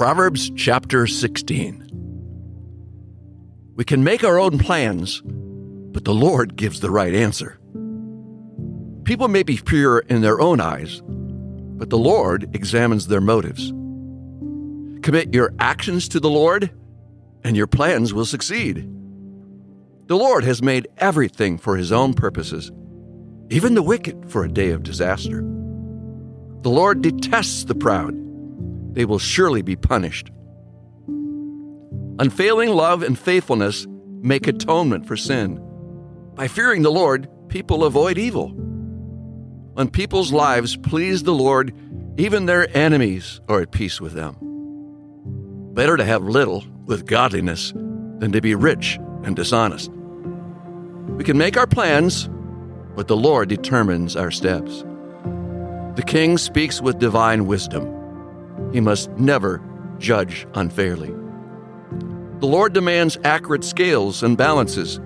Proverbs chapter 16. We can make our own plans, but the Lord gives the right answer. People may be pure in their own eyes, but the Lord examines their motives. Commit your actions to the Lord, and your plans will succeed. The Lord has made everything for his own purposes, even the wicked for a day of disaster. The Lord detests the proud they will surely be punished. Unfailing love and faithfulness make atonement for sin. By fearing the Lord, people avoid evil. When people's lives please the Lord, even their enemies are at peace with them. Better to have little with godliness than to be rich and dishonest. We can make our plans, but the Lord determines our steps. The king speaks with divine wisdom. He must never judge unfairly. The Lord demands accurate scales and balances.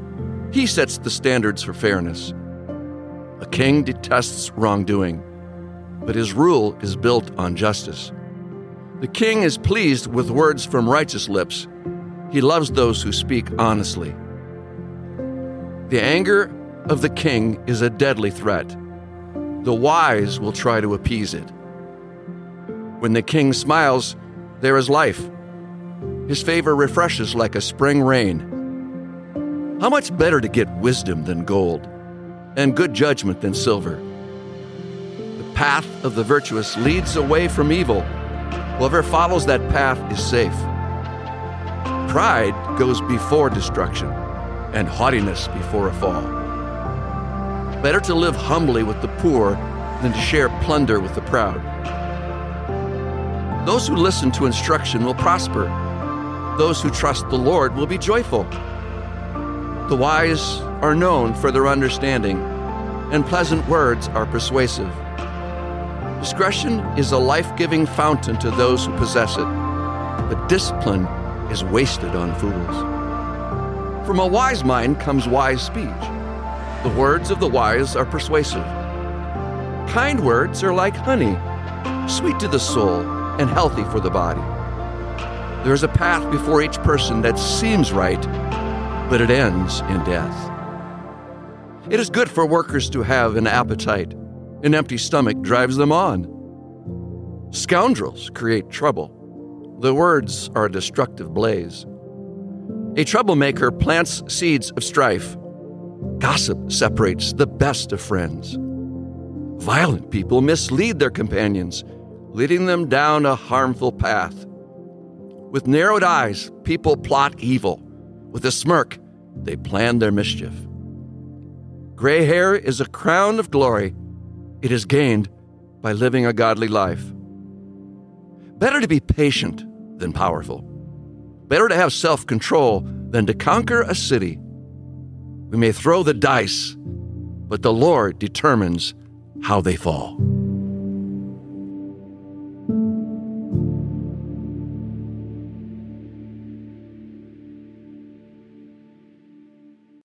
He sets the standards for fairness. A king detests wrongdoing, but his rule is built on justice. The king is pleased with words from righteous lips. He loves those who speak honestly. The anger of the king is a deadly threat. The wise will try to appease it. When the king smiles, there is life. His favor refreshes like a spring rain. How much better to get wisdom than gold, and good judgment than silver? The path of the virtuous leads away from evil. Whoever follows that path is safe. Pride goes before destruction, and haughtiness before a fall. Better to live humbly with the poor than to share plunder with the proud. Those who listen to instruction will prosper. Those who trust the Lord will be joyful. The wise are known for their understanding, and pleasant words are persuasive. Discretion is a life giving fountain to those who possess it, but discipline is wasted on fools. From a wise mind comes wise speech. The words of the wise are persuasive. Kind words are like honey, sweet to the soul and healthy for the body. There is a path before each person that seems right, but it ends in death. It is good for workers to have an appetite. An empty stomach drives them on. Scoundrels create trouble. The words are a destructive blaze. A troublemaker plants seeds of strife. Gossip separates the best of friends. Violent people mislead their companions leading them down a harmful path. With narrowed eyes, people plot evil. With a smirk, they plan their mischief. Gray hair is a crown of glory. It is gained by living a godly life. Better to be patient than powerful. Better to have self control than to conquer a city. We may throw the dice, but the Lord determines how they fall.